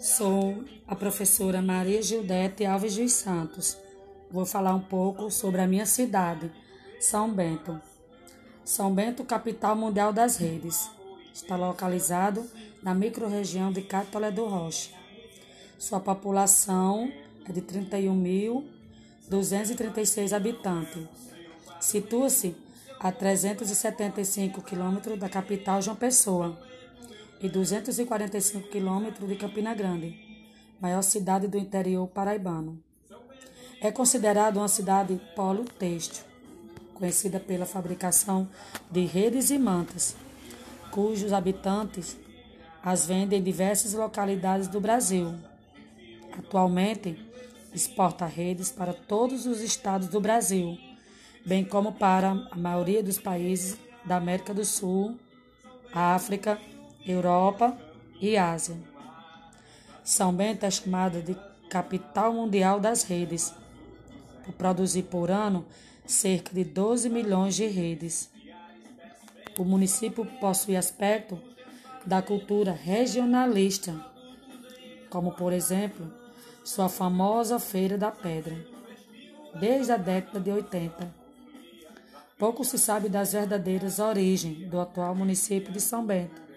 Sou a professora Maria Gildete Alves dos Santos. Vou falar um pouco sobre a minha cidade, São Bento. São Bento, capital mundial das redes. Está localizado na microrregião de Catolé do Rocha. Sua população é de 31.236 habitantes. Situa-se a 375 quilômetros da capital João Pessoa e 245 quilômetros de Campina Grande, maior cidade do interior paraibano. É considerada uma cidade polo têxtil, conhecida pela fabricação de redes e mantas, cujos habitantes as vendem em diversas localidades do Brasil. Atualmente, exporta redes para todos os estados do Brasil, bem como para a maioria dos países da América do Sul, África Europa e Ásia. São Bento é chamada de capital mundial das redes, por produzir por ano cerca de 12 milhões de redes. O município possui aspecto da cultura regionalista, como por exemplo, sua famosa Feira da Pedra, desde a década de 80. Pouco se sabe das verdadeiras origens do atual município de São Bento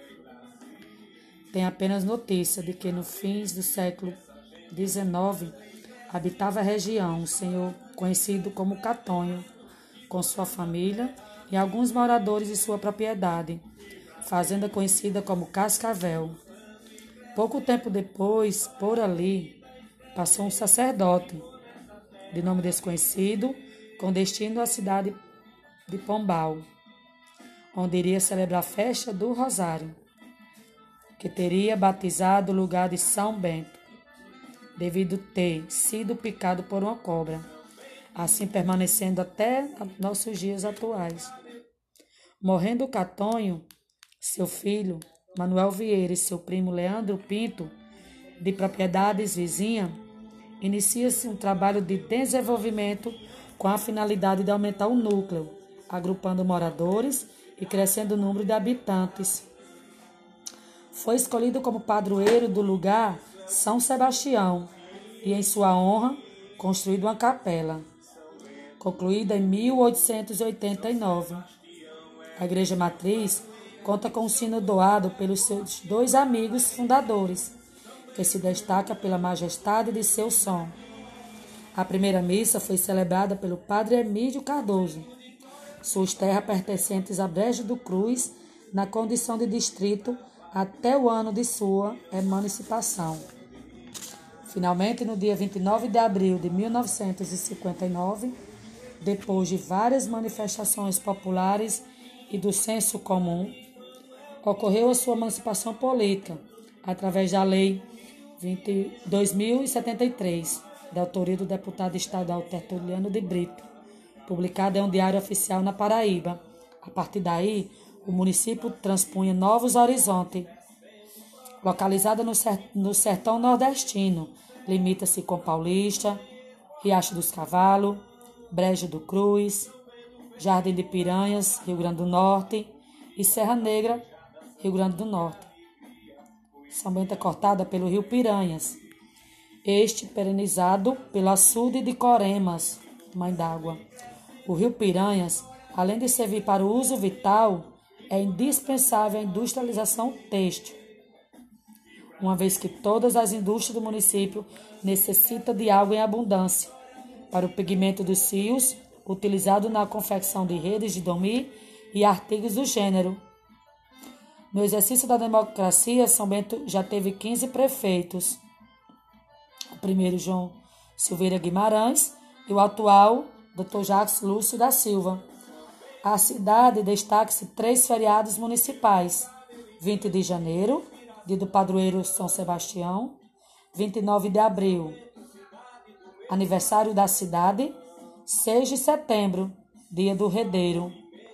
tem apenas notícia de que no fins do século XIX habitava a região um senhor conhecido como Catonho, com sua família e alguns moradores de sua propriedade, fazenda conhecida como Cascavel. Pouco tempo depois, por ali, passou um sacerdote, de nome desconhecido, com destino à cidade de Pombal, onde iria celebrar a festa do Rosário que teria batizado o lugar de São Bento, devido ter sido picado por uma cobra, assim permanecendo até nossos dias atuais. Morrendo Catonho, seu filho, Manuel Vieira e seu primo Leandro Pinto, de propriedades vizinhas, inicia-se um trabalho de desenvolvimento com a finalidade de aumentar o núcleo, agrupando moradores e crescendo o número de habitantes foi escolhido como padroeiro do lugar São Sebastião e, em sua honra, construída uma capela, concluída em 1889. A Igreja Matriz conta com um sino doado pelos seus dois amigos fundadores, que se destaca pela majestade de seu som. A primeira missa foi celebrada pelo padre Emílio Cardoso. Suas terras pertencentes a Brejo do Cruz, na condição de distrito até o ano de sua emancipação. Finalmente, no dia 29 de abril de 1959, depois de várias manifestações populares e do senso comum, ocorreu a sua emancipação política através da Lei 2073, da autoria do deputado estadual Tertuliano de Brito, publicada em um diário oficial na Paraíba. A partir daí, o município transpunha novos horizontes. Localizada no sertão nordestino, limita-se com Paulista, Riacho dos Cavalos, Brejo do Cruz, Jardim de Piranhas, Rio Grande do Norte e Serra Negra, Rio Grande do Norte. São Bento é cortada pelo rio Piranhas, este perenizado pelo açude de Coremas, mãe d'água. O rio Piranhas, além de servir para o uso vital, é indispensável a industrialização têxtil, uma vez que todas as indústrias do município necessitam de água em abundância para o pigmento dos fios, utilizado na confecção de redes de dormir e artigos do gênero. No exercício da democracia, São Bento já teve 15 prefeitos. O primeiro, João Silveira Guimarães, e o atual, Dr. Jacques Lúcio da Silva. A cidade destaca-se três feriados municipais: 20 de janeiro, dia do padroeiro São Sebastião, 29 de abril, aniversário da cidade, 6 de setembro, dia do redeiro.